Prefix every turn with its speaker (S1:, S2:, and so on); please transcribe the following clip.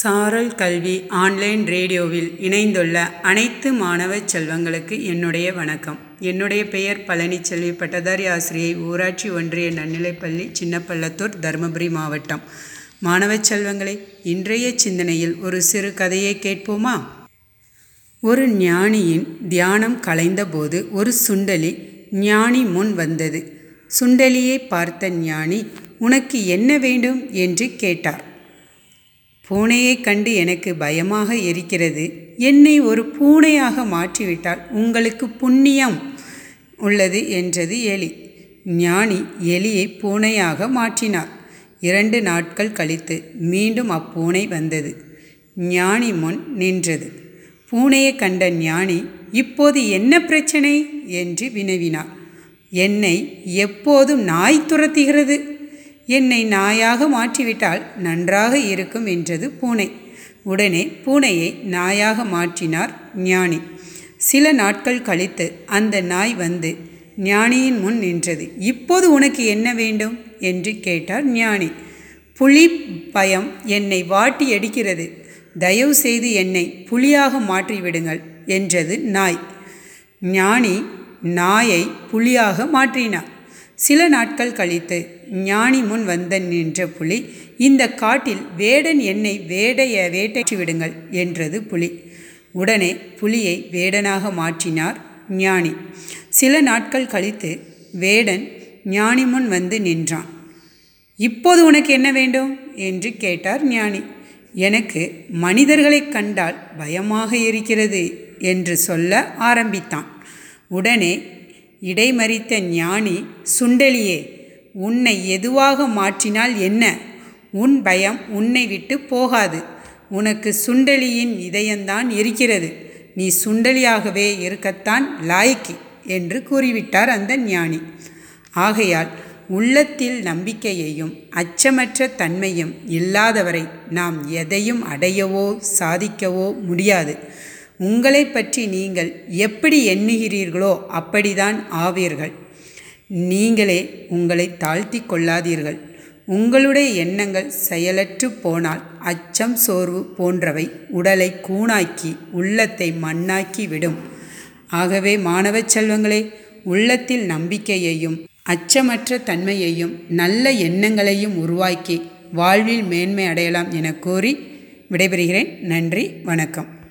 S1: சாரல் கல்வி ஆன்லைன் ரேடியோவில் இணைந்துள்ள அனைத்து மாணவ செல்வங்களுக்கு என்னுடைய வணக்கம். என்னுடைய பெயர் பழனிச்செல்வி பட்டதாரி ஆசிரியை ஊராட்சி ஒன்றிய நன்னிலைப்பள்ளி சின்னப்பள்ளத்தூர் தருமபுரி மாவட்டம். மாணவ செல்வங்களை இன்றைய சிந்தனையில் ஒரு சிறு கதையை கேட்போமா? ஒரு ஞானியின் தியானம் கலைந்தபோது ஒரு சுண்டலி ஞானி முன் வந்தது. சுண்டலியை பார்த்த ஞானி உனக்கு என்ன வேண்டும்? என்று கேட்டார். பூனையைக் கண்டு எனக்கு பயமாக இருக்கிறது. என்னை ஒரு பூனையாக மாற்றிவிட்டால் உங்களுக்கு புண்ணியம் உள்ளது என்றது எலி. ஞானி எலியை பூனையாக மாற்றினார் இரண்டு நாட்கள் கழித்து மீண்டும் அப்பூனை வந்தது. ஞானி முன் நின்றது. பூனையை கண்ட ஞானி இப்போது என்ன பிரச்சனை? என்று வினவினார் என்னை எப்போதும் நாய் துரத்துகிறது. என்னை நாயாக மாற்றிவிட்டால் நன்றாக இருக்கும் என்றது பூனை. உடனே பூனையை நாயாக மாற்றினார் ஞானி. சில நாட்கள் கழித்து அந்த நாய் வந்து ஞானியின் முன் நின்றது. இப்போது உனக்கு என்ன வேண்டும்? என்று கேட்டார் ஞானி. புலி பயம் என்னை வாட்டி அடிக்கிறது. தயவு செய்து என்னை புலியாக மாற்றிவிடுங்கள் என்றது நாய். ஞானி நாயை புலியாக மாற்றினார். சில நாட்கள் கழித்து ஞானி முன் வந்த நின்ற புலி இந்த காட்டில் வேடன் என்னை வேடைய வேட்டைச்சு விடுங்கள் என்றது புலி. உடனே புலியை வேடனாக மாற்றினார் ஞானி. சில நாட்கள் கழித்து வேடன் ஞானி முன் வந்து நின்றான். இப்போது உனக்கு என்ன வேண்டும்? என்று கேட்டார் ஞானி. எனக்கு மனிதர்களைக் கண்டால் பயமாக இருக்கிறது என்று சொல்ல ஆரம்பித்தான். உடனே இடைமறித்த ஞானி சுண்டலியே உன்னை எதுவாக மாற்றினால் என்ன? உன் பயம் உன்னை விட்டு போகாது. உனக்கு சுண்டலியின் இதயம்தான் இருக்கிறது நீ சுண்டலியாகவே இருக்கத்தான் லாய்க்கு என்று கூறிவிட்டார் அந்த ஞானி. ஆகையால் உள்ளத்தில் நம்பிக்கையையும் அச்சமற்ற தன்மையும் இல்லாதவரை நாம் எதையும் அடையவோ சாதிக்கவோ முடியாது. உங்களை பற்றி நீங்கள் எப்படி எண்ணுகிறீர்களோ அப்படிதான் ஆவீர்கள். நீங்களே உங்களை தாழ்த்தி கொள்ளாதீர்கள். உங்களுடைய எண்ணங்கள் செயலற்று போனால் அச்சம் சோர்வு போன்றவை உடலை கூணாக்கி உள்ளத்தை மண்ணாக்கி விடும். ஆகவே மாணவ செல்வங்களே உள்ளத்தில் நம்பிக்கையையும் அச்சமற்ற தன்மையையும் நல்ல எண்ணங்களையும் உருவாக்கி வாழ்வில் மேன்மை அடையலாம் என கூறி விடைபெறுகிறேன். நன்றி வணக்கம்.